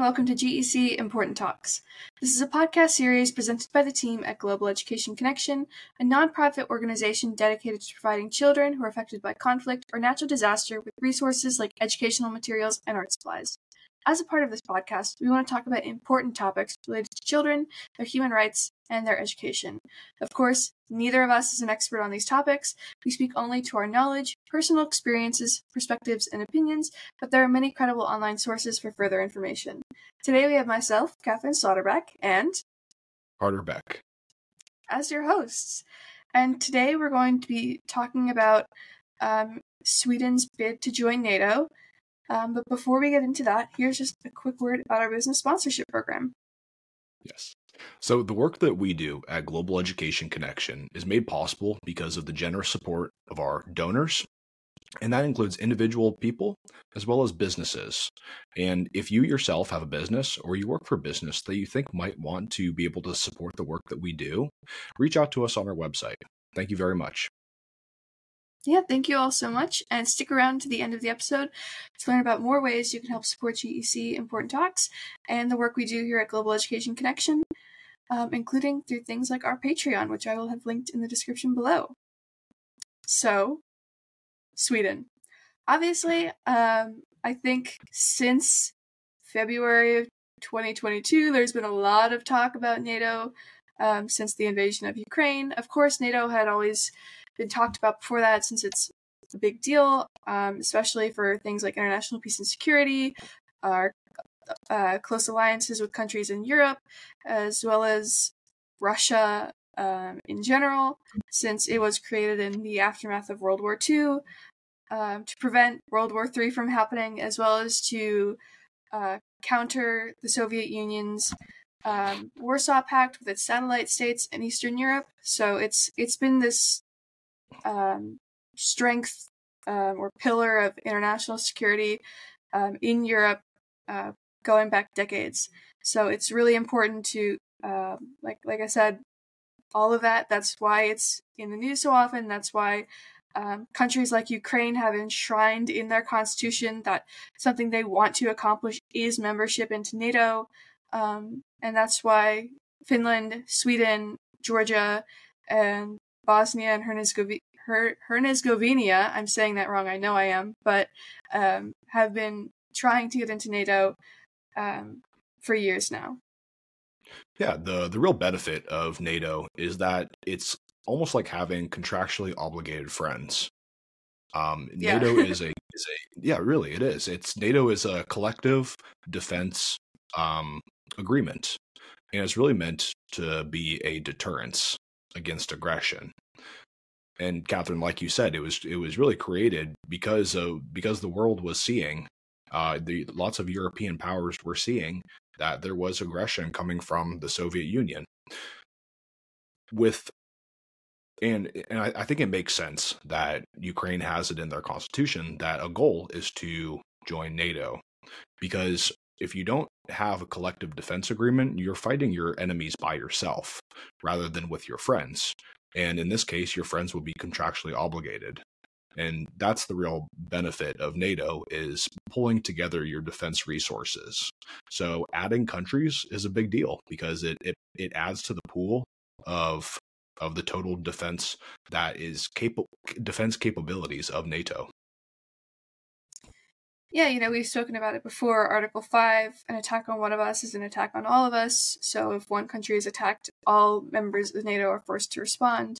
and welcome to GEC Important Talks. This is a podcast series presented by the team at Global Education Connection, a nonprofit organization dedicated to providing children who are affected by conflict or natural disaster with resources like educational materials and art supplies. As a part of this podcast, we want to talk about important topics related to children, their human rights, and their education. Of course, neither of us is an expert on these topics. We speak only to our knowledge, personal experiences, perspectives, and opinions, but there are many credible online sources for further information. Today we have myself, Kathryn Slotterback, and Carter Beck as your hosts. And today we're going to be talking about um, Sweden's bid to join NATO um, but before we get into that, here's just a quick word about our business sponsorship program. Yes. So, the work that we do at Global Education Connection is made possible because of the generous support of our donors, and that includes individual people as well as businesses. And if you yourself have a business or you work for a business that you think might want to be able to support the work that we do, reach out to us on our website. Thank you very much yeah, thank you all so much. And stick around to the end of the episode to learn about more ways you can help support GEC Important Talks and the work we do here at Global Education Connection, um, including through things like our Patreon, which I will have linked in the description below. So, Sweden. Obviously, um, I think since February of 2022, there's been a lot of talk about NATO um, since the invasion of Ukraine. Of course, NATO had always been talked about before that since it's a big deal, um, especially for things like international peace and security, our uh, close alliances with countries in Europe, as well as Russia um, in general, since it was created in the aftermath of World War II um, to prevent World War III from happening, as well as to uh, counter the Soviet Union's um, Warsaw Pact with its satellite states in Eastern Europe. So it's it's been this um, strength uh, or pillar of international security um, in Europe uh, going back decades. So it's really important to, uh, like like I said, all of that. That's why it's in the news so often. That's why um, countries like Ukraine have enshrined in their constitution that something they want to accomplish is membership into NATO. Um, and that's why Finland, Sweden, Georgia, and Bosnia and Herzegovina, Herzegovina, I'm saying that wrong, I know I am, but um, have been trying to get into NATO um, for years now. Yeah, the the real benefit of NATO is that it's almost like having contractually obligated friends. Um, yeah. NATO is a is a yeah, really it is. It's NATO is a collective defense um, agreement, and it's really meant to be a deterrence against aggression. And Kathryn, like you said, it was it was really created because of because the world was seeing uh, the lots of European powers were seeing that there was aggression coming from the Soviet Union. With and and I, I think it makes sense that Ukraine has it in their constitution that a goal is to join NATO because if you don't have a collective defense agreement, you're fighting your enemies by yourself rather than with your friends. And in this case, your friends will be contractually obligated. And that's the real benefit of NATO is pulling together your defense resources. So adding countries is a big deal because it it, it adds to the pool of of the total defense that is capable defense capabilities of NATO yeah, you know, we've spoken about it before. Article 5 an attack on one of us is an attack on all of us. So if one country is attacked, all members of NATO are forced to respond.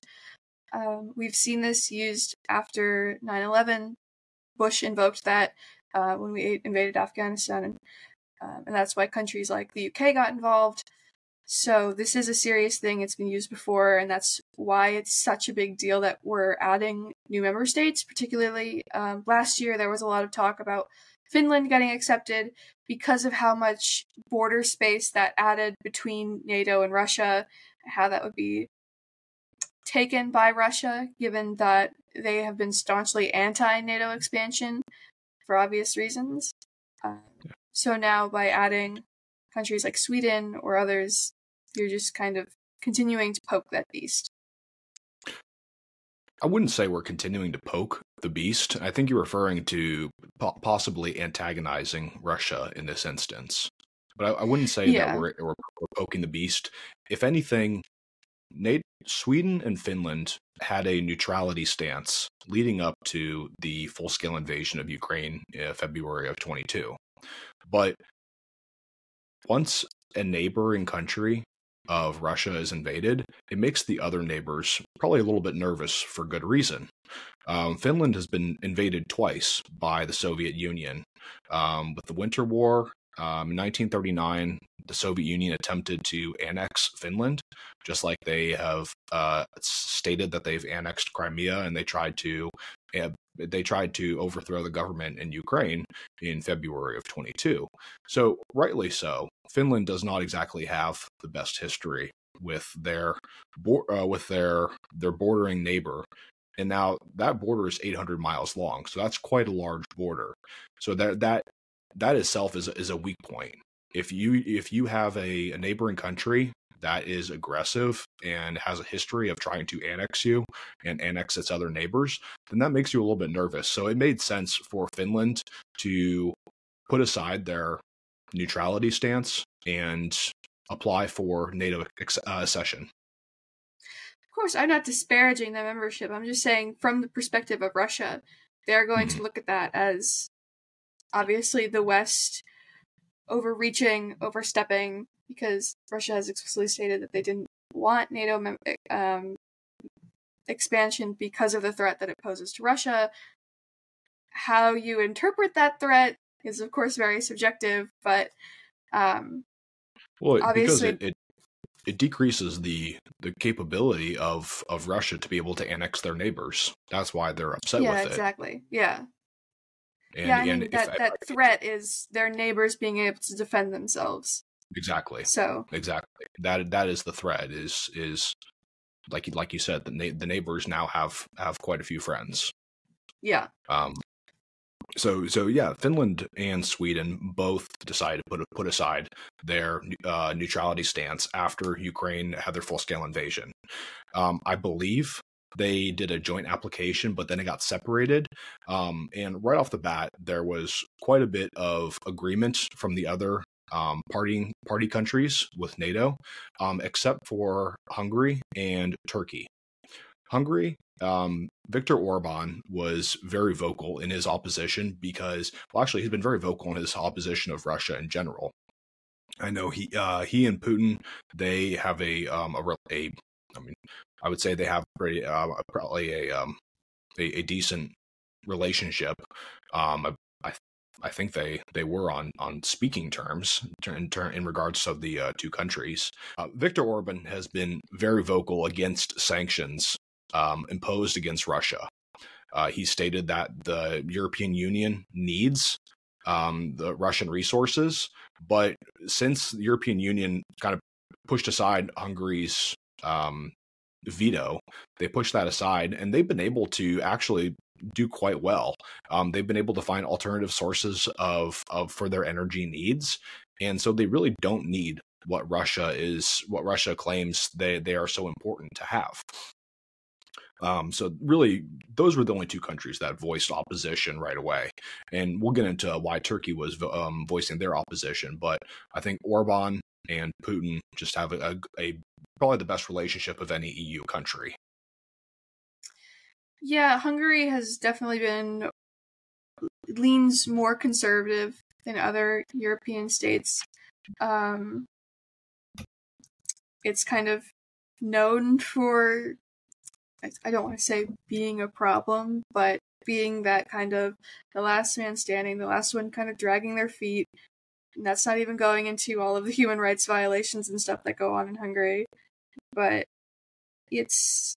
Um, we've seen this used after 9 11. Bush invoked that uh, when we invaded Afghanistan, and, um, and that's why countries like the UK got involved. So this is a serious thing. It's been used before, and that's why it's such a big deal that we're adding new member states. Particularly um, last year, there was a lot of talk about Finland getting accepted because of how much border space that added between NATO and Russia, how that would be taken by Russia, given that they have been staunchly anti-NATO expansion for obvious reasons. Uh, so now, by adding countries like Sweden or others you're just kind of continuing to poke that beast. I wouldn't say we're continuing to poke the beast. I think you're referring to po- possibly antagonizing Russia in this instance but I, I wouldn't say yeah. that we're, we're poking the beast. If anything, Nate, Sweden and Finland had a neutrality stance leading up to the full scale invasion of Ukraine in February of 22. But once a neighboring country of Russia is invaded, it makes the other neighbors probably a little bit nervous for good reason. Um, Finland has been invaded twice by the Soviet Union. Um, with the Winter War um, in 1939, the Soviet Union attempted to annex Finland, just like they have uh, stated that they've annexed Crimea, and they tried to uh, they tried to overthrow the government in Ukraine in February of 22. So, rightly so, Finland does not exactly have the best history with their uh, with their their bordering neighbor and now that border is 800 miles long so that's quite a large border so that that that itself is is a weak point if you if you have a, a neighboring country that is aggressive and has a history of trying to annex you and annex its other neighbors, then that makes you a little bit nervous. So it made sense for Finland to put aside their neutrality stance and apply for NATO uh, accession. Of course, I'm not disparaging the membership. I'm just saying, from the perspective of Russia, they're going mm-hmm. to look at that as obviously the West overreaching, overstepping, because Russia has explicitly stated that they didn't want NATO mem- um, expansion because of the threat that it poses to Russia. How you interpret that threat is, of course, very subjective, but um, well, obviously, because it, it, it decreases the the capability of of Russia to be able to annex their neighbors. That's why they're upset yeah, with it. Yeah, Exactly. Yeah. And, yeah, I mean that, that threat is their neighbors being able to defend themselves. Exactly. So exactly that that is the threat is is like like you said the na- the neighbors now have have quite a few friends. Yeah. Um. So so yeah, Finland and Sweden both decided to put put aside their uh, neutrality stance after Ukraine had their full scale invasion. Um, I believe they did a joint application, but then it got separated. Um, and right off the bat, there was quite a bit of agreement from the other um, party party countries with NATO, um, except for Hungary and Turkey. Hungary, um, Viktor Orban was very vocal in his opposition because, well, actually, he's been very vocal in his opposition of Russia in general. I know he uh, he and Putin they have a um, a, a I mean I would say they have pretty uh, probably a um a, a decent relationship. Um, I I think they they were on on speaking terms in turn in regards of the uh, two countries. Uh, Viktor Orban has been very vocal against sanctions um, imposed against Russia. Uh, he stated that the European Union needs um, the Russian resources, but since the European Union kind of pushed aside Hungary's um, veto, they pushed that aside, and they've been able to actually do quite well. Um, they've been able to find alternative sources of of for their energy needs, and so they really don't need what Russia is what Russia claims they they are so important to have. Um, so really, those were the only two countries that voiced opposition right away, and we'll get into why Turkey was um, voicing their opposition. But I think Orban and Putin just have a, a, a probably the best relationship of any EU country. Yeah, Hungary has definitely been leans more conservative than other European states. Um, it's kind of known for I don't want to say being a problem, but being that kind of the last man standing, the last one kind of dragging their feet. And that's not even going into all of the human rights violations and stuff that go on in Hungary. But it's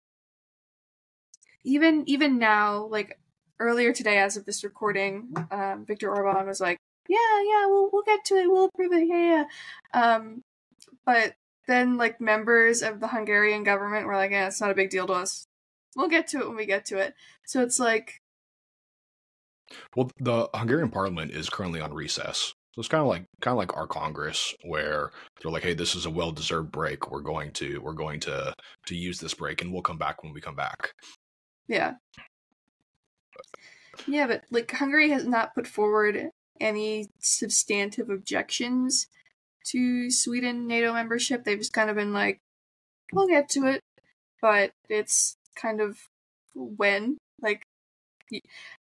even even now, like earlier today, as of this recording, um, Viktor Orban was like, "Yeah, yeah, we'll we'll get to it. We'll approve it. Yeah, yeah." Um, but then like members of the Hungarian government were like, "Yeah, it's not a big deal to us. We'll get to it when we get to it." So it's like, well, the Hungarian parliament is currently on recess. So it's kind of like kind of like our Congress, where they're like, "Hey, this is a well-deserved break. We're going to we're going to to use this break, and we'll come back when we come back." Yeah. Yeah, but like Hungary has not put forward any substantive objections to Sweden NATO membership. They've just kind of been like, we'll get to it, but it's kind of when, like,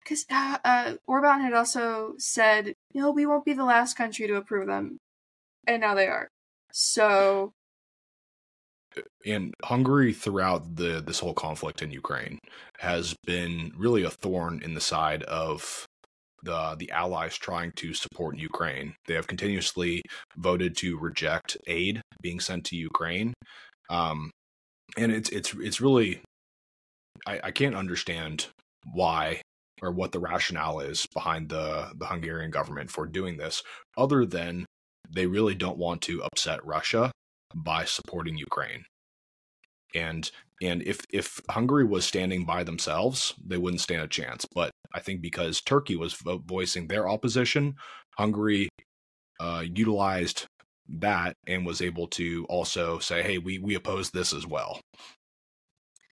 because uh, uh, Orban had also said, you know, we won't be the last country to approve them, and now they are. So, and Hungary throughout the this whole conflict in Ukraine has been really a thorn in the side of the the allies trying to support Ukraine. They have continuously voted to reject aid being sent to Ukraine, um, and it's it's it's really I, I can't understand why or what the rationale is behind the the Hungarian government for doing this, other than they really don't want to upset Russia by supporting Ukraine. And and if if Hungary was standing by themselves, they wouldn't stand a chance. But I think because Turkey was vo- voicing their opposition, Hungary uh, utilized that and was able to also say, "Hey, we we oppose this as well."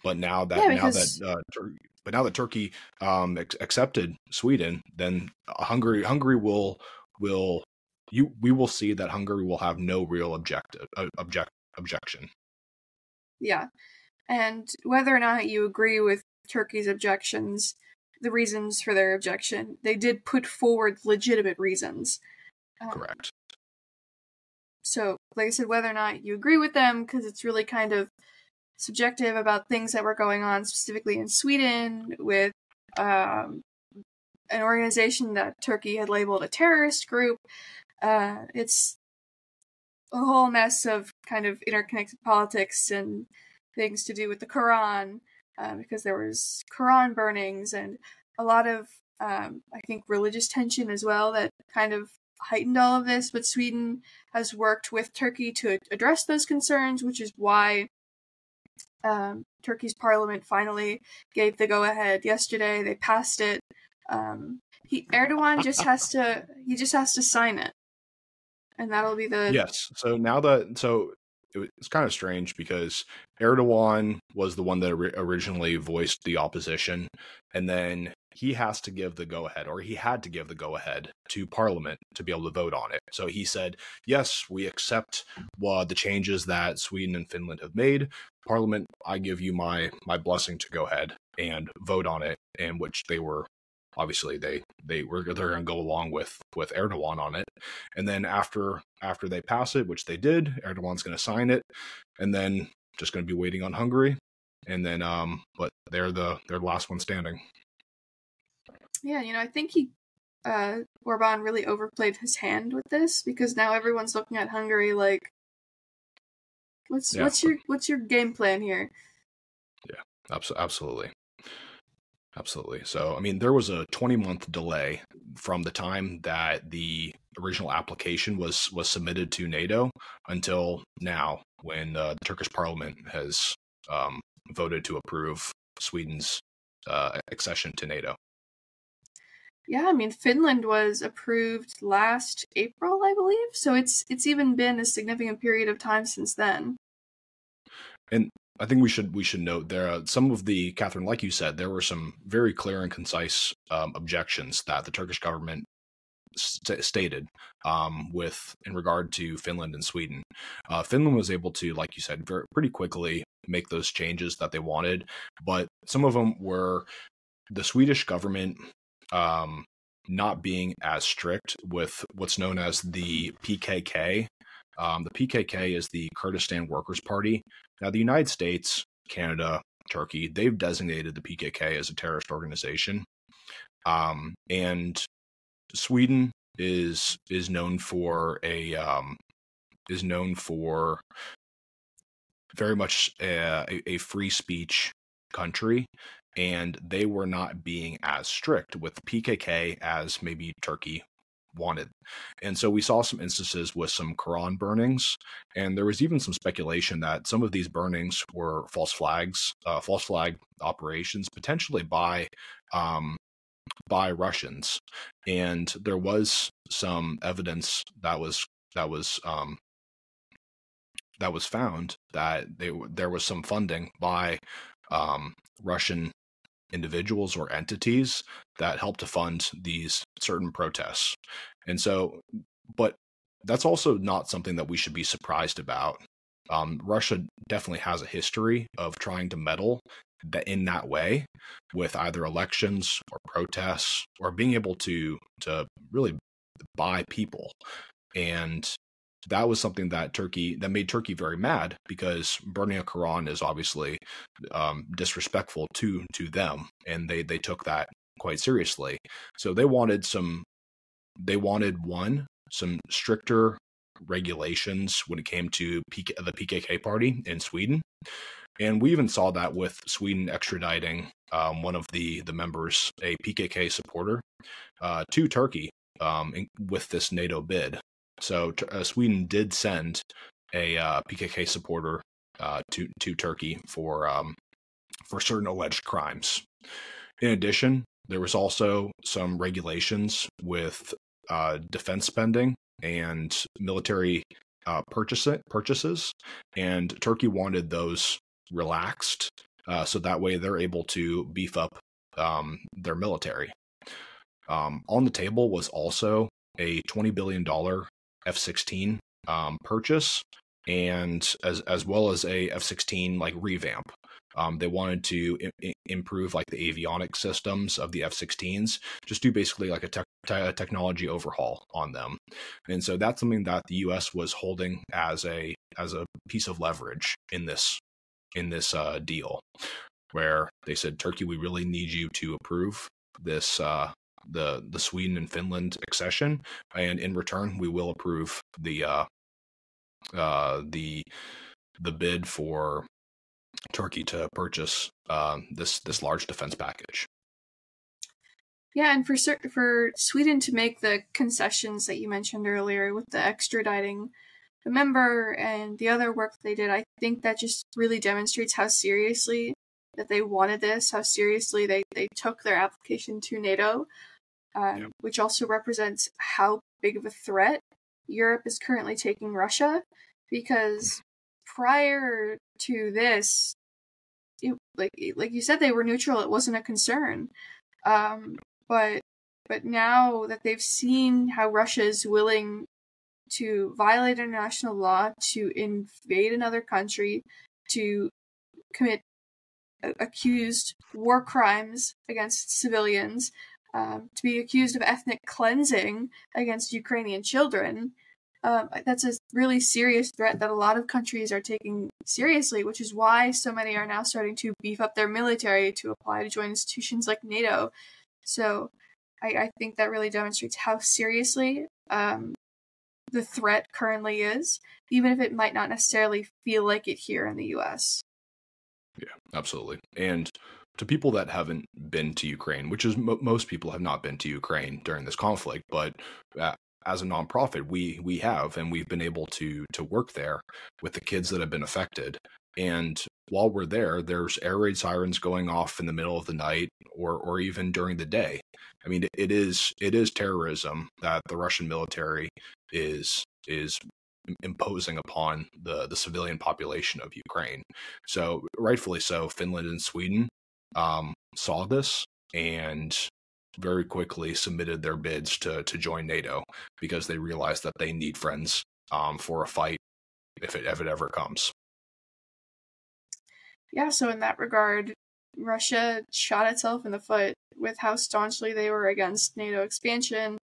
But now that yeah, because... now that uh, Tur- but now that Turkey um, ex- accepted Sweden, then Hungary Hungary will will you we will see that Hungary will have no real objective uh, object objection. Yeah. And whether or not you agree with Turkey's objections, the reasons for their objection, they did put forward legitimate reasons. Um, Correct. So, like I said, whether or not you agree with them, because it's really kind of subjective about things that were going on specifically in Sweden with um, an organization that Turkey had labeled a terrorist group. Uh, it's a whole mess of kind of interconnected politics and things to do with the Quran, uh, because there was Quran burnings and a lot of, um, I think, religious tension as well that kind of heightened all of this. But Sweden has worked with Turkey to address those concerns, which is why um, Turkey's parliament finally gave the go ahead yesterday. They passed it. Um, he Erdogan just has to he just has to sign it, and that'll be the yes. So now that so it's kind of strange because Erdogan was the one that originally voiced the opposition, and then he has to give the go ahead, or he had to give the go ahead to Parliament to be able to vote on it. So he said, "Yes, we accept uh, the changes that Sweden and Finland have made. Parliament, I give you my my blessing to go ahead and vote on it." In which they were obviously they they were they're going to go along with with Erdogan on it, and then after after they pass it, which they did, Erdogan's going to sign it, and then just going to be waiting on Hungary, and then um, but they're the they're the last one standing. Yeah, you know, I think he uh Orban really overplayed his hand with this because now everyone's looking at Hungary like what's yeah. what's your what's your game plan here? Yeah, absolutely. Absolutely. So, I mean, there was a 20 month delay from the time that the original application was was submitted to NATO until now, when uh, the Turkish Parliament has um, voted to approve Sweden's uh, accession to NATO. Yeah, I mean Finland was approved last April, I believe. So it's it's even been a significant period of time since then. And I think we should we should note there uh, some of the Kathryn, like you said, there were some very clear and concise um, objections that the Turkish government st- stated um, with in regard to Finland and Sweden. Uh, Finland was able to, like you said, very, pretty quickly make those changes that they wanted, but some of them were the Swedish government um, not being as strict with what's known as the PKK. Um, the PKK is the Kurdistan Workers Party. Now, the United States, Canada, Turkey, they've designated the PKK as a terrorist organization. Um, and Sweden is is known for a um, is known for very much a, a free speech country and they were not being as strict with PKK as maybe Turkey wanted. And so we saw some instances with some Quran burnings, and there was even some speculation that some of these burnings were false flags, uh, false flag operations, potentially by um, by Russians. And there was some evidence that was that was um, that was found that they, there was some funding by um, Russian individuals or entities that help to fund these certain protests. And so, but that's also not something that we should be surprised about. Um, Russia definitely has a history of trying to meddle in that way with either elections or protests or being able to to really buy people and that was something that Turkey that made Turkey very mad because burning a Quran is obviously um, disrespectful to to them, and they they took that quite seriously. So they wanted some, they wanted one some stricter regulations when it came to PK, the PKK party in Sweden, and we even saw that with Sweden extraditing um, one of the the members, a PKK supporter, uh, to Turkey um, with this NATO bid. So uh, Sweden did send a uh, PKK supporter uh, to to Turkey for um, for certain alleged crimes. In addition, there was also some regulations with uh, defense spending and military uh, purchase, purchases, and Turkey wanted those relaxed uh, so that way they're able to beef up um, their military. Um, on the table was also a $20 billion F 16 um, purchase and as as well as a F sixteen like revamp. Um, they wanted to I- improve like the avionic systems of the F sixteens, just do basically like a, te- te- technology overhaul on them, and so that's something that the U.S. was holding as a as a piece of leverage in this in this uh, deal, where they said Turkey, we really need you to approve this uh, the the Sweden and Finland accession, and in return, we will approve the uh, uh, the the bid for Turkey to purchase uh, this this large defense package. Yeah, and for for Sweden to make the concessions that you mentioned earlier with the extraditing the member and the other work they did, I think that just really demonstrates how seriously that they wanted this, how seriously they, they took their application to NATO, um, yep. which also represents how big of a threat Europe is currently taking Russia because prior to this, it, like like you said, they were neutral. It wasn't a concern. Um, but but now that they've seen how Russia is willing to violate international law, to invade another country, to commit accused war crimes against civilians, um, to be accused of ethnic cleansing against Ukrainian children, um, that's a really serious threat that a lot of countries are taking seriously, which is why so many are now starting to beef up their military to apply to join institutions like NATO. So I, I think that really demonstrates how seriously um, the threat currently is, even if it might not necessarily feel like it here in the US. Yeah, absolutely. And to people that haven't been to Ukraine, which is mo- most people have not been to Ukraine during this conflict, but uh, as a nonprofit, we we have and we've been able to to work there with the kids that have been affected. And while we're there, there's air raid sirens going off in the middle of the night or or even during the day. I mean, it is it is terrorism that the Russian military is is imposing upon the the civilian population of Ukraine. So rightfully so, Finland and Sweden um, saw this and very quickly submitted their bids to to join NATO because they realized that they need friends um, for a fight if it if it ever comes. Yeah, so in that regard, Russia shot itself in the foot with how staunchly they were against NATO expansion.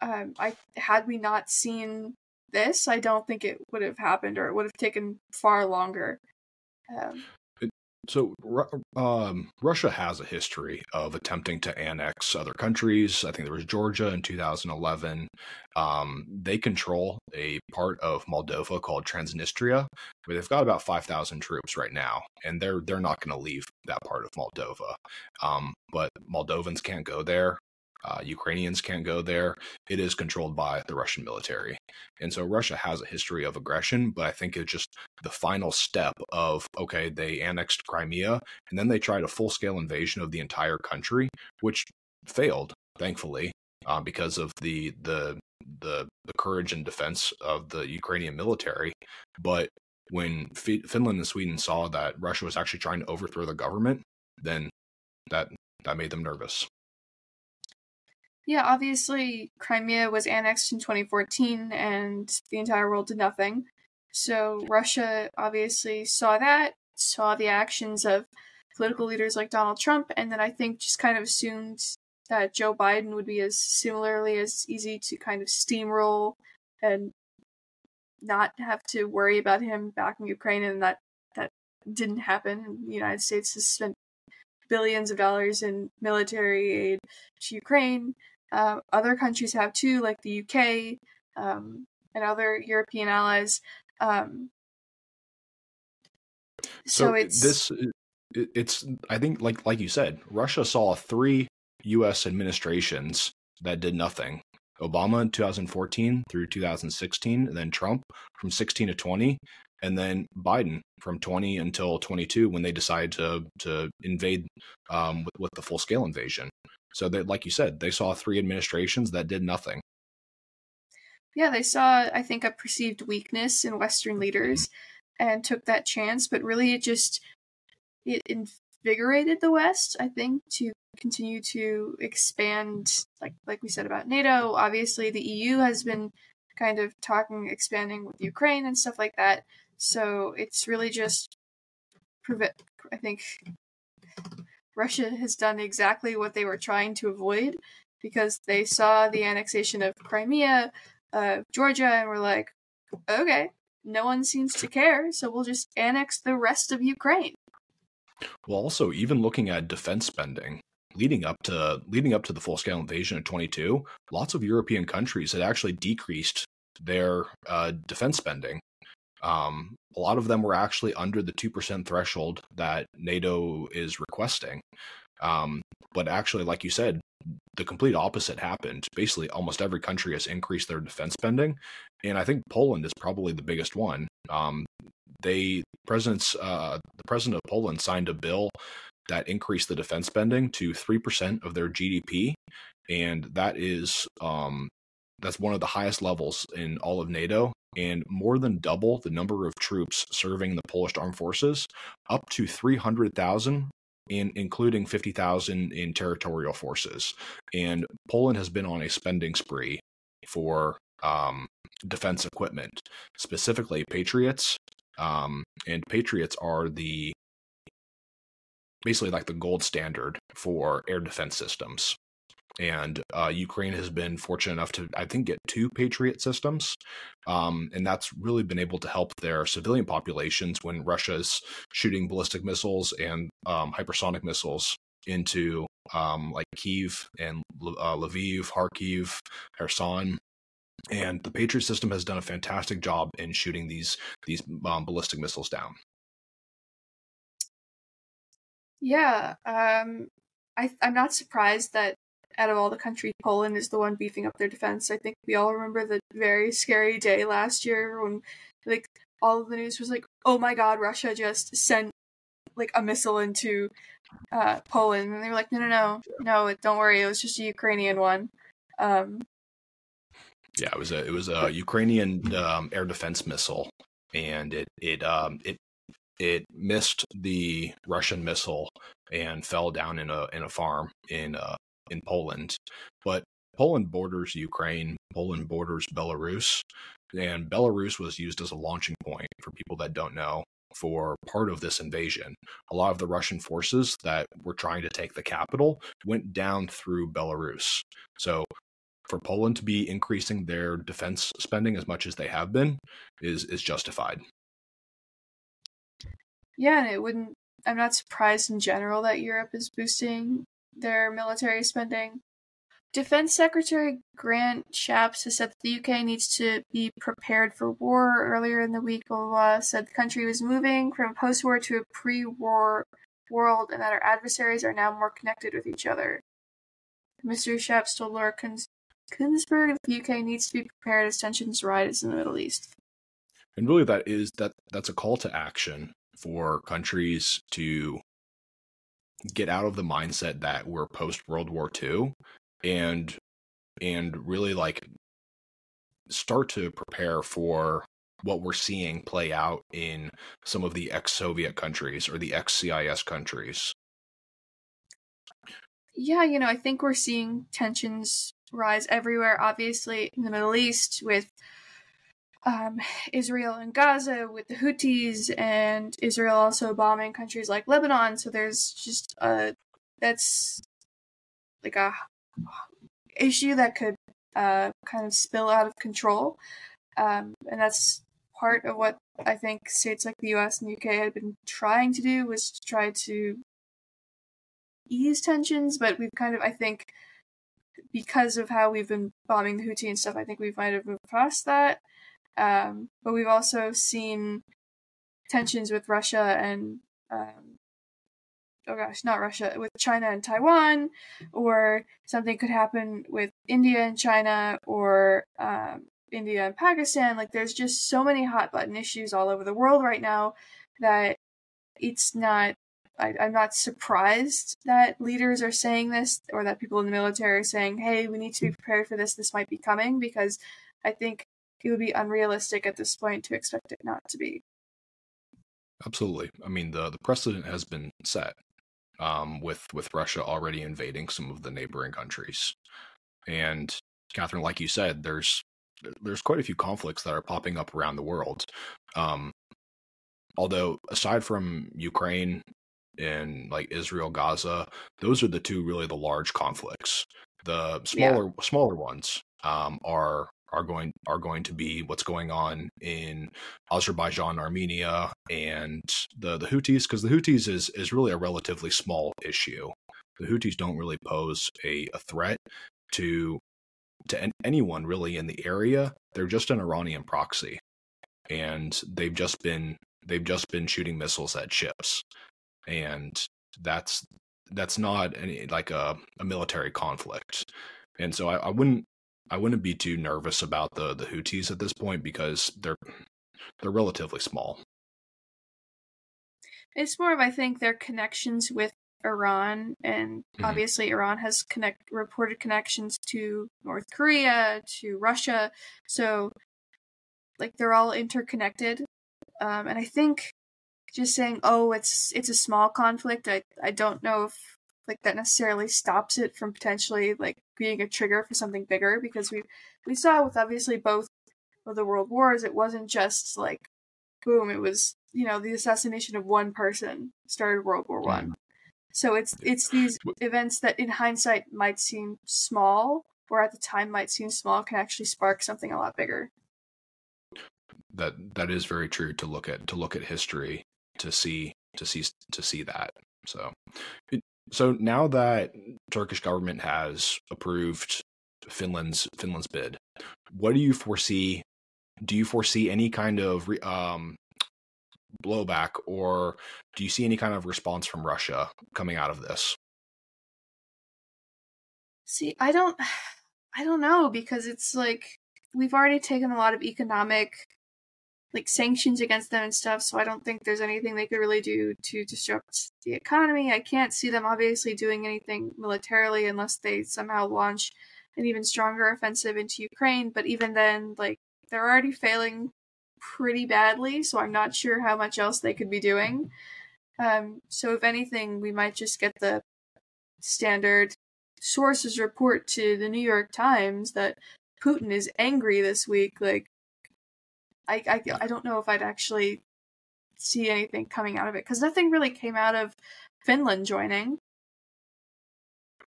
Um, I had we not seen this, I don't think it would have happened, or it would have taken far longer. Um, so, um, Russia has a history of attempting to annex other countries. I think there was Georgia in 2011. Um, they control a part of Moldova called Transnistria. they've got about 5,000 troops right now, and they're they're not going to leave that part of Moldova. Um, but Moldovans can't go there. Uh, Ukrainians can't go there. It is controlled by the Russian military. And so Russia has a history of aggression, but I think it's just the final step of okay, they annexed Crimea and then they tried a full scale invasion of the entire country, which failed, thankfully, uh, because of the, the the the courage and defense of the Ukrainian military. But when F- Finland and Sweden saw that Russia was actually trying to overthrow the government, then that that made them nervous. Yeah, obviously, Crimea was annexed in 2014 and the entire world did nothing. So, Russia obviously saw that, saw the actions of political leaders like Donald Trump, and then I think just kind of assumed that Joe Biden would be as similarly as easy to kind of steamroll and not have to worry about him backing Ukraine, and that that didn't happen. The United States has spent billions of dollars in military aid to Ukraine. Uh, other countries have too, like the UK um, and other European allies. Um, so, so, it's this. It's I think like like you said, Russia saw three U.S. administrations that did nothing. Obama in 2014 through 2016, and then Trump from 16 to 20, and then Biden from 20 until 22 when they decided to to invade um, with, with the full scale invasion. So that, like you said, they saw three administrations that did nothing. Yeah, they saw, I think, a perceived weakness in Western leaders mm-hmm. and took that chance, but really it just it invigorated the West, I think, to continue to expand like like we said about NATO. Obviously the EU has been kind of talking expanding with Ukraine and stuff like that. So it's really just prevent I think Russia has done exactly what they were trying to avoid because they saw the annexation of Crimea, uh, Georgia, and were like, okay, no one seems to care, so we'll just annex the rest of Ukraine. Well, also, even looking at defense spending, leading up to leading up to the full scale invasion of 22, lots of European countries had actually decreased their uh, defense spending. Um, a lot of them were actually under the two percent threshold that NATO is requesting. Um, but actually, like you said, the complete opposite happened. Basically, almost every country has increased their defense spending, and I think Poland is probably the biggest one. Um, they presidents uh, the president of Poland signed a bill that increased the defense spending to 3% of their GDP. And that is, um, that's one of the highest levels in all of NATO and more than double the number of troops serving the Polish armed forces, up to 300,000 in including 50,000 in territorial forces. And Poland has been on a spending spree for um, defense equipment, specifically Patriots. Um, and Patriots are the basically like the gold standard for air defense systems. And uh, Ukraine has been fortunate enough to, I think, get two Patriot systems. Um, and that's really been able to help their civilian populations when Russia's shooting ballistic missiles and um, hypersonic missiles into um, like Kiev and uh, Lviv, Kharkiv, Kherson. And the Patriot system has done a fantastic job in shooting these these um, ballistic missiles down. Yeah, um, I I'm not surprised that out of all the countries, Poland is the one beefing up their defense. I think we all remember the very scary day last year when like all of the news was like, "Oh my God, Russia just sent like a missile into uh, Poland," and they were like, "No, no, no, no, don't worry, it was just a Ukrainian one." Um, yeah, it was a it was a Ukrainian um, air defense missile, and it it um it it missed the Russian missile and fell down in a in a farm in uh, in Poland. But Poland borders Ukraine, Poland borders Belarus, and Belarus was used as a launching point for people that don't know for part of this invasion. A lot of the Russian forces that were trying to take the capital went down through Belarus. So for Poland to be increasing their defense spending as much as they have been is is justified. Yeah, and it wouldn't. I'm not surprised in general that Europe is boosting their military spending. Defense Secretary Grant Shapps has said that the UK needs to be prepared for war. Earlier in the week, Ola said the country was moving from a post war to a pre war world and that our adversaries are now more connected with each other. Mr. Shapps told Laura Kuenssberg that the UK needs to be prepared as tensions rise in the Middle East. And really, that is that that's a call to action for countries to get out of the mindset that we're post World War II and and really like start to prepare for what we're seeing play out in some of the ex-Soviet countries or the ex-CIS countries. Yeah, you know, I think we're seeing tensions rise everywhere, obviously, in the Middle East with um, Israel and Gaza, with the Houthis, and Israel also bombing countries like Lebanon. So there's just a that's like a issue that could uh, kind of spill out of control, um, and that's part of what I think states like the U.S. and the UK had been trying to do was to try to ease tensions, but we've kind of I think because of how we've been bombing the Houthi and stuff, I think we might have moved past that. Um, but we've also seen tensions with Russia and um, oh gosh, not Russia, with China and Taiwan, or something could happen with India and China, or um, India and Pakistan. Like, there's just so many hot button issues all over the world right now that it's not. I, I'm not surprised that leaders are saying this, or that people in the military are saying, "Hey, we need to be prepared for this. This might be coming," because I think it would be unrealistic at this point to expect it not to be. Absolutely. I mean, the the precedent has been set um, with with Russia already invading some of the neighboring countries, and Kathryn, like you said, there's there's quite a few conflicts that are popping up around the world. Um, although aside from Ukraine and like Israel, Gaza, those are the two really the large conflicts. The smaller yeah. smaller ones um, are are going are going to be what's going on in Azerbaijan, Armenia, and the the Houthis, because the Houthis is is really a relatively small issue. The Houthis don't really pose a, a threat to to anyone really in the area. They're just an Iranian proxy, and they've just been they've just been shooting missiles at ships, and that's that's not any like a, a military conflict. And so I, I wouldn't I wouldn't be too nervous about the the Houthis at this point because they're they're relatively small. It's more of I think their connections with Iran, and mm-hmm. obviously Iran has connect reported connections to North Korea, to Russia, so like they're all interconnected. Um, and I think just saying, "Oh, it's it's a small conflict," I I don't know if like that necessarily stops it from potentially like being a trigger for something bigger because we we saw with obviously both of the world wars it wasn't just like boom it was you know the assassination of one person started world war one. Mm. so it's it's these events that in hindsight might seem small or at the time might seem small can actually spark something a lot bigger. That that is very true to look at to look at history to see to see to see that. So so now that Turkish government has approved Finland's Finland's bid, what do you foresee? Do you foresee any kind of um, blowback, or do you see any kind of response from Russia coming out of this? See, I don't, I don't know because it's like we've already taken a lot of economic like sanctions against them and stuff. So I don't think there's anything they could really do to disrupt the economy. I can't see them obviously doing anything militarily unless they somehow launch an even stronger offensive into Ukraine. But even then, like they're already failing pretty badly, so I'm not sure how much else they could be doing. Um, so if anything, we might just get the standard sources report to the New York Times that Putin is angry this week. Like I, I, I don't know if I'd actually see anything coming out of it because nothing really came out of Finland joining.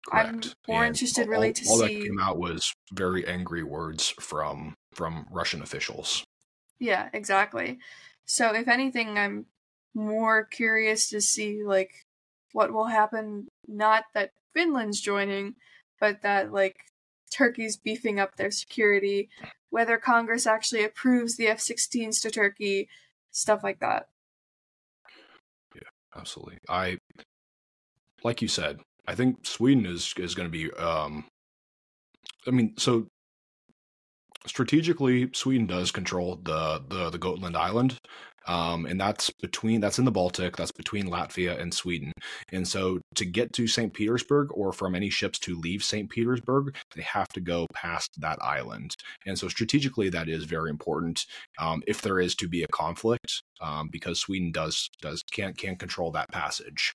Correct. I'm more interested, really, to all see. All that came out was very angry words from from Russian officials. Yeah, exactly. So, if anything, I'm more curious to see like what will happen. Not that Finland's joining, but that like Turkey's beefing up their security, whether Congress actually approves the F 16s to Turkey, stuff like that. Yeah, absolutely. I, like you said, I think Sweden is, is going to be, um, I mean, so strategically, Sweden does control the, the, the Gotland Island. Um, and that's between that's in the Baltic, that's between Latvia and Sweden. And so to get to St. Petersburg, or from any ships to leave St. Petersburg, they have to go past that island. And so strategically, that is very important um, if there is to be a conflict, um, because Sweden does does can't can't control that passage.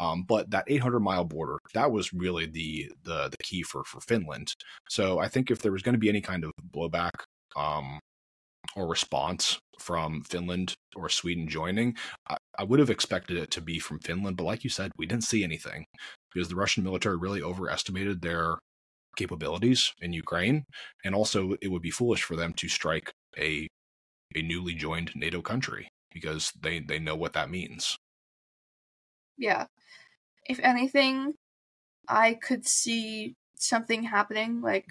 Um, but that 800 mile border, that was really the the the key for for Finland. So I think if there was going to be any kind of blowback um, or response from Finland or Sweden joining. I, I, would have expected it to be from Finland, but like you said, we didn't see anything because the Russian military really overestimated their capabilities in Ukraine, and also it would be foolish for them to strike a a newly joined NATO country because they they know what that means. Yeah. If anything, I could see something happening like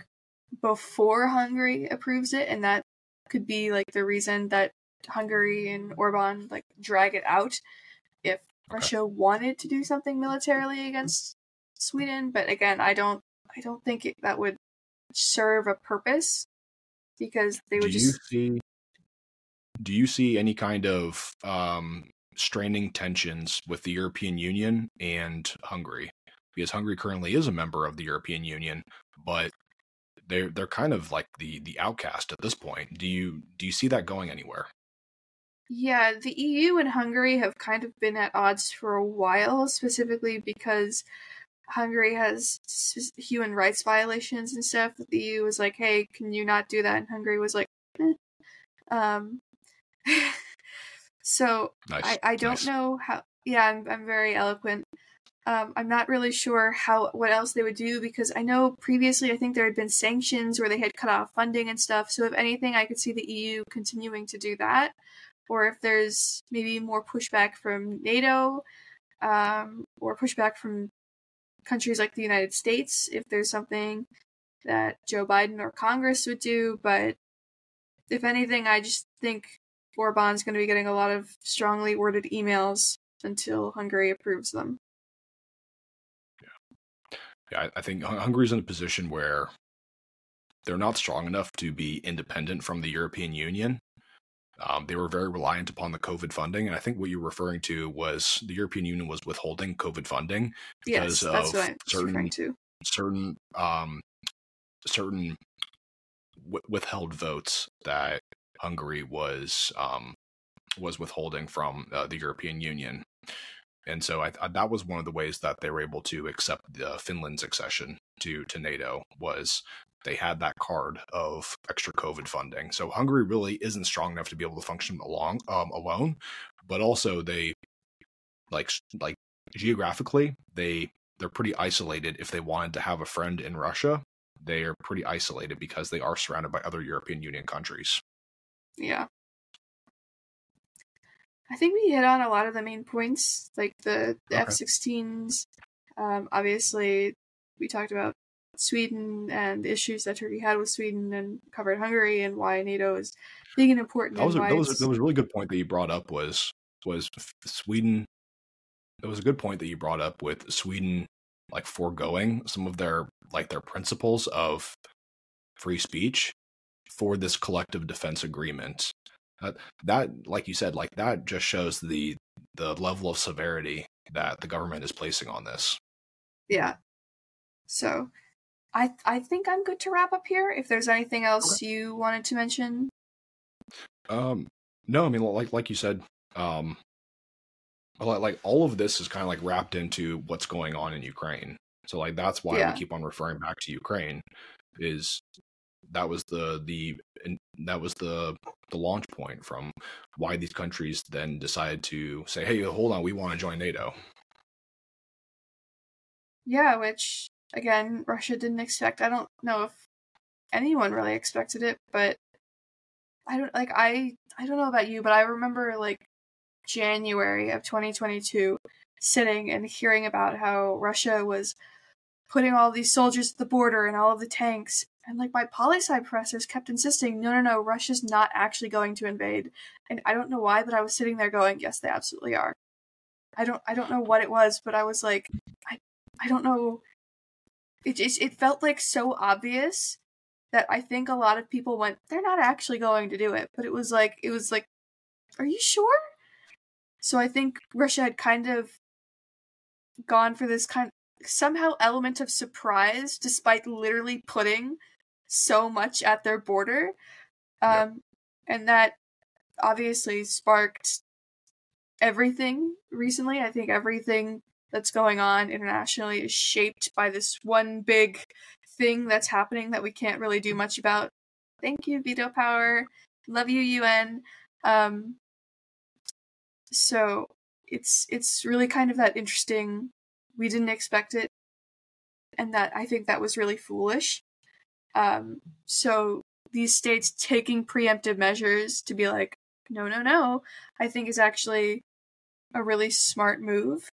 before Hungary approves it and that could be like the reason that Hungary and Orban like drag it out if okay. Russia wanted to do something militarily against Sweden. But again, I don't I don't think it, that would serve a purpose because they would do just. You see, do you see any kind of um, straining tensions with the European Union and Hungary? Because Hungary currently is a member of the European Union, but they're they're kind of like the the outcast at this point. Do you do you see that going anywhere? Yeah, the EU and Hungary have kind of been at odds for a while, specifically because Hungary has human rights violations and stuff. The EU was like, "Hey, can you not do that?" And Hungary was like, eh. um. so nice. I I don't nice. know how. Yeah, I'm I'm very eloquent. Um, I'm not really sure how what else they would do because I know previously I think there had been sanctions where they had cut off funding and stuff. So if anything, I could see the EU continuing to do that, or if there's maybe more pushback from NATO, um, or pushback from countries like the United States if there's something that Joe Biden or Congress would do. But if anything, I just think Orban's going to be getting a lot of strongly worded emails until Hungary approves them yeah, I, think Hungary's in a position where they're not strong enough to be independent from the European Union. Um, they were very reliant upon the COVID funding, and I think what you're referring to was the European Union was withholding COVID funding because yes, of certain certain um, certain w- withheld votes that Hungary was um, was withholding from uh, the European Union. And so I, I, that was one of the ways that they were able to accept the Finland's accession to to NATO was they had that card of extra COVID funding. So Hungary really isn't strong enough to be able to function along um, alone, but also they like like geographically they they're pretty isolated. If they wanted to have a friend in Russia, they are pretty isolated because they are surrounded by other European Union countries. Yeah. I think we hit on a lot of the main points, like the, the okay. F-16s. Um, obviously, we talked about Sweden and the issues that Turkey had with Sweden, and covered Hungary and why NATO is big and important. That was a, that was, that was a really good point that you brought up. Was was Sweden? It was a good point that you brought up with Sweden, like foregoing some of their like their principles of free speech for this collective defense agreement that, that like you said like that just shows the the level of severity that the government is placing on this. Yeah. So i i think i'm good to wrap up here. If there's anything else okay. you wanted to mention? Um no i mean like like you said um like all of this is kind of like wrapped into what's going on in ukraine. So like that's why yeah. we keep on referring back to ukraine is that was the the that was the the launch point from why these countries then decided to say, "Hey, hold on, we want to join NATO." Yeah, which again, Russia didn't expect. I don't know if anyone really expected it, but I don't like I I don't know about you, but I remember like January of 2022 sitting and hearing about how Russia was putting all these soldiers at the border and all of the tanks and like my poli sci professors kept insisting, no, no, no, Russia's not actually going to invade. And I don't know why, but I was sitting there going, yes, they absolutely are. I don't, I don't know what it was, but I was like, I, I don't know. It just, it felt like so obvious that I think a lot of people went, they're not actually going to do it. But it was like, it was like Are you sure? So I think Russia had kind of gone for this kind somehow element of surprise despite literally putting so much at their border. Um, and that obviously sparked everything recently. I think everything that's going on internationally is shaped by this one big thing that's happening that we can't really do much about. Thank you, veto power. Love you, UN. Um, so it's it's really kind of that interesting. We didn't expect it, and that I think that was really foolish. Um, so these states taking preemptive measures to be like, no, no, no, I think is actually a really smart move.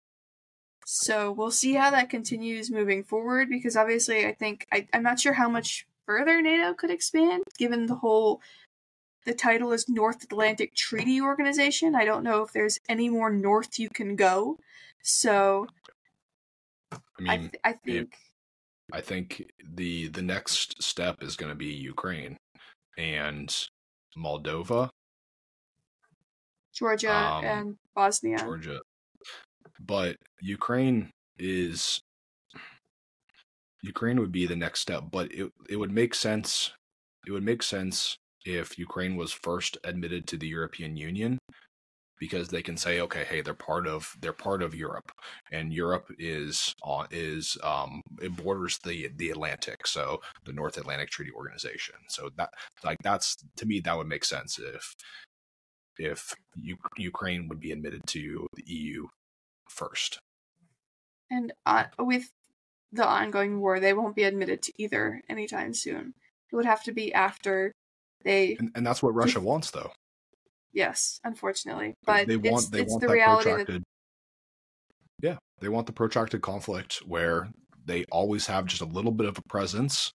So we'll see how that continues moving forward because obviously I think I, I'm not sure how much further NATO could expand given the whole the title is North Atlantic Treaty Organization. I don't know if there's any more north you can go. So I mean I, th- I think I think the the next step is going to be Ukraine and Moldova, Georgia um, and Bosnia. Georgia. But Ukraine is Ukraine would be the next step, but it it would make sense. It would make sense if Ukraine was first admitted to the European Union because they can say okay hey they're part of they're part of Europe and Europe is on is um it borders the the Atlantic so the North Atlantic Treaty Organization. So that like that's to me that would make sense if if U- Ukraine would be admitted to the EU first. And uh, with the ongoing war they won't be admitted to either anytime soon. It would have to be after they and, and that's what Russia wants, though. Yes, unfortunately, but they want they it's want the that reality protracted. That... Yeah, they want the protracted conflict where they always have just a little bit of a presence,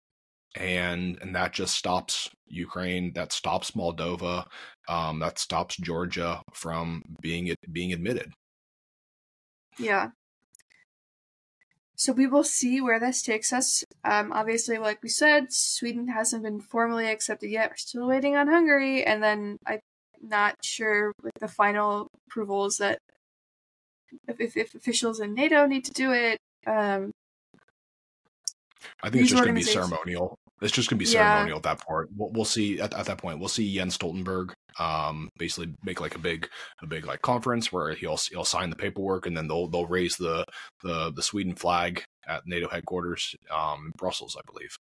and and that just stops Ukraine, that stops Moldova, um, that stops Georgia from being it being admitted. Yeah, so we will see where this takes us. Um, obviously, like we said, Sweden hasn't been formally accepted yet. We're still waiting on Hungary, and then I'm not sure with the final approvals that if, if, if officials in NATO need to do it. Um, I think it's just going to be ceremonial. It's just going to be ceremonial yeah. at that part. We'll, we'll see at, at, that point. We'll see Jens Stoltenberg um, basically make like a big a big like conference where he'll he'll sign the paperwork and then they'll they'll raise the the the Sweden flag at NATO headquarters um, in Brussels, I believe.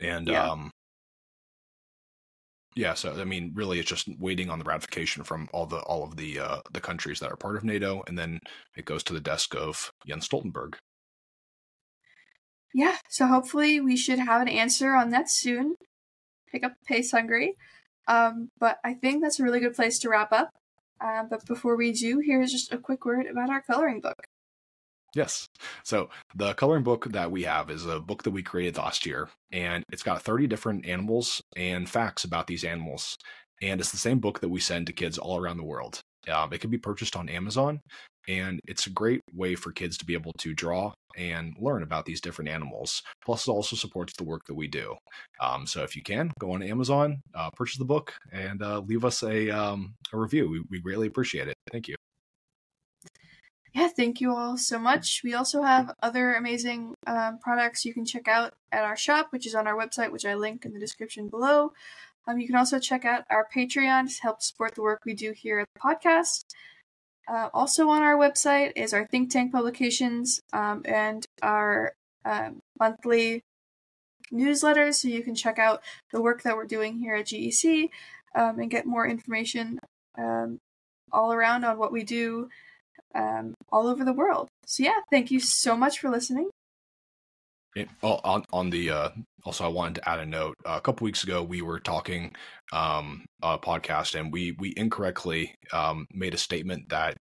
And yeah. um, yeah, so I mean, really, it's just waiting on the ratification from all the all of the uh, the countries that are part of NATO, and then it goes to the desk of Jens Stoltenberg, yeah, so hopefully we should have an answer on that soon. Pick up Pace Hungary. Um, but I think that's a really good place to wrap up. Uh, but before we do, here's just a quick word about our coloring book. Yes. So the coloring book that we have is a book that we created last year, and it's got 30 different animals and facts about these animals. And it's the same book that we send to kids all around the world. Um, it can be purchased on Amazon, and it's a great way for kids to be able to draw and learn about these different animals. Plus, it also supports the work that we do. Um, so, if you can, go on Amazon, uh, purchase the book, and uh, leave us a, um, a review. We, we greatly appreciate it. Thank you. Yeah, thank you all so much. We also have other amazing um, products you can check out at our shop, which is on our website, which I link in the description below. Um, you can also check out our Patreon to help support the work we do here at the podcast. Uh, also on our website is our think tank publications um, and our um, monthly newsletters, so you can check out the work that we're doing here at GEC um, and get more information um, all around on what we do um, all over the world. So yeah, thank you so much for listening. Oh, on on the uh, also, I wanted to add a note. Uh, a couple weeks ago, we were talking um, a podcast, and we we incorrectly um, made a statement that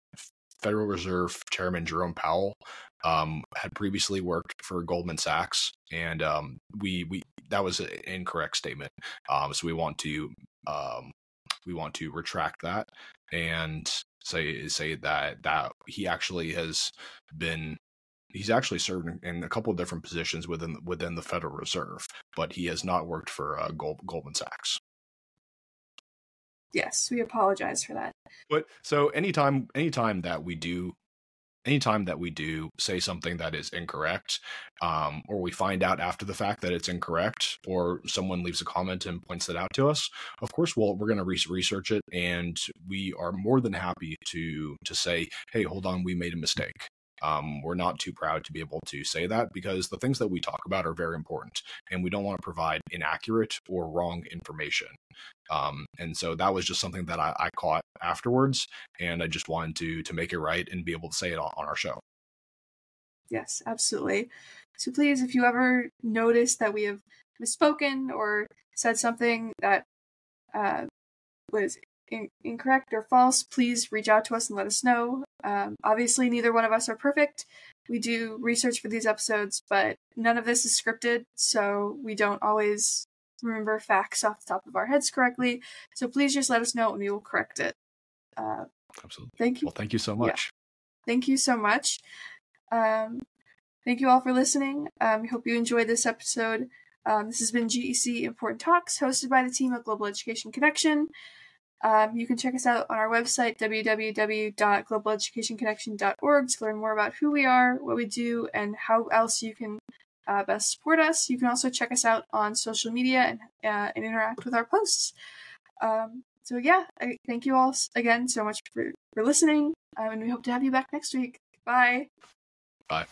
Federal Reserve Chairman Jerome Powell um, had previously worked for Goldman Sachs, and um, we we that was an incorrect statement. Um, so we want to um, we want to retract that and say say that that he actually has been he's actually served in a couple of different positions within within the Federal Reserve, but he has not worked for uh, Gold, Goldman Sachs. Yes, we apologize for that. But so anytime anytime that we do anytime that we do say something that is incorrect, um, or we find out after the fact that it's incorrect, or someone leaves a comment and points it out to us, of course, we'll, we're going to re- research it, and we are more than happy to to say, "Hey, hold on, we made a mistake." Um, we're not too proud to be able to say that because the things that we talk about are very important, and we don't want to provide inaccurate or wrong information. Um, and so that was just something that I, I, caught afterwards, and I just wanted to to make it right and be able to say it on, on our show. Yes, absolutely. So please, if you ever notice that we have misspoken or said something that uh, was in- incorrect or false, please reach out to us and let us know. Um, obviously, neither one of us are perfect. We do research for these episodes, but none of this is scripted, so we don't always remember facts off the top of our heads correctly. So please just let us know and we will correct it. Uh, Absolutely. Thank you. Well, thank you so much. Yeah. Thank you so much. Um, thank you all for listening. Um, we hope you enjoyed this episode. Um, this has been GEC Important Talks, hosted by the team at Global Education Connection. Um, you can check us out on our website, www.globaleducationconnection.org, to learn more about who we are, what we do, and how else you can uh, best support us. You can also check us out on social media and, uh, and interact with our posts. Um, so, yeah, I thank you all again so much for, for listening, um, and we hope to have you back next week. Bye. Bye.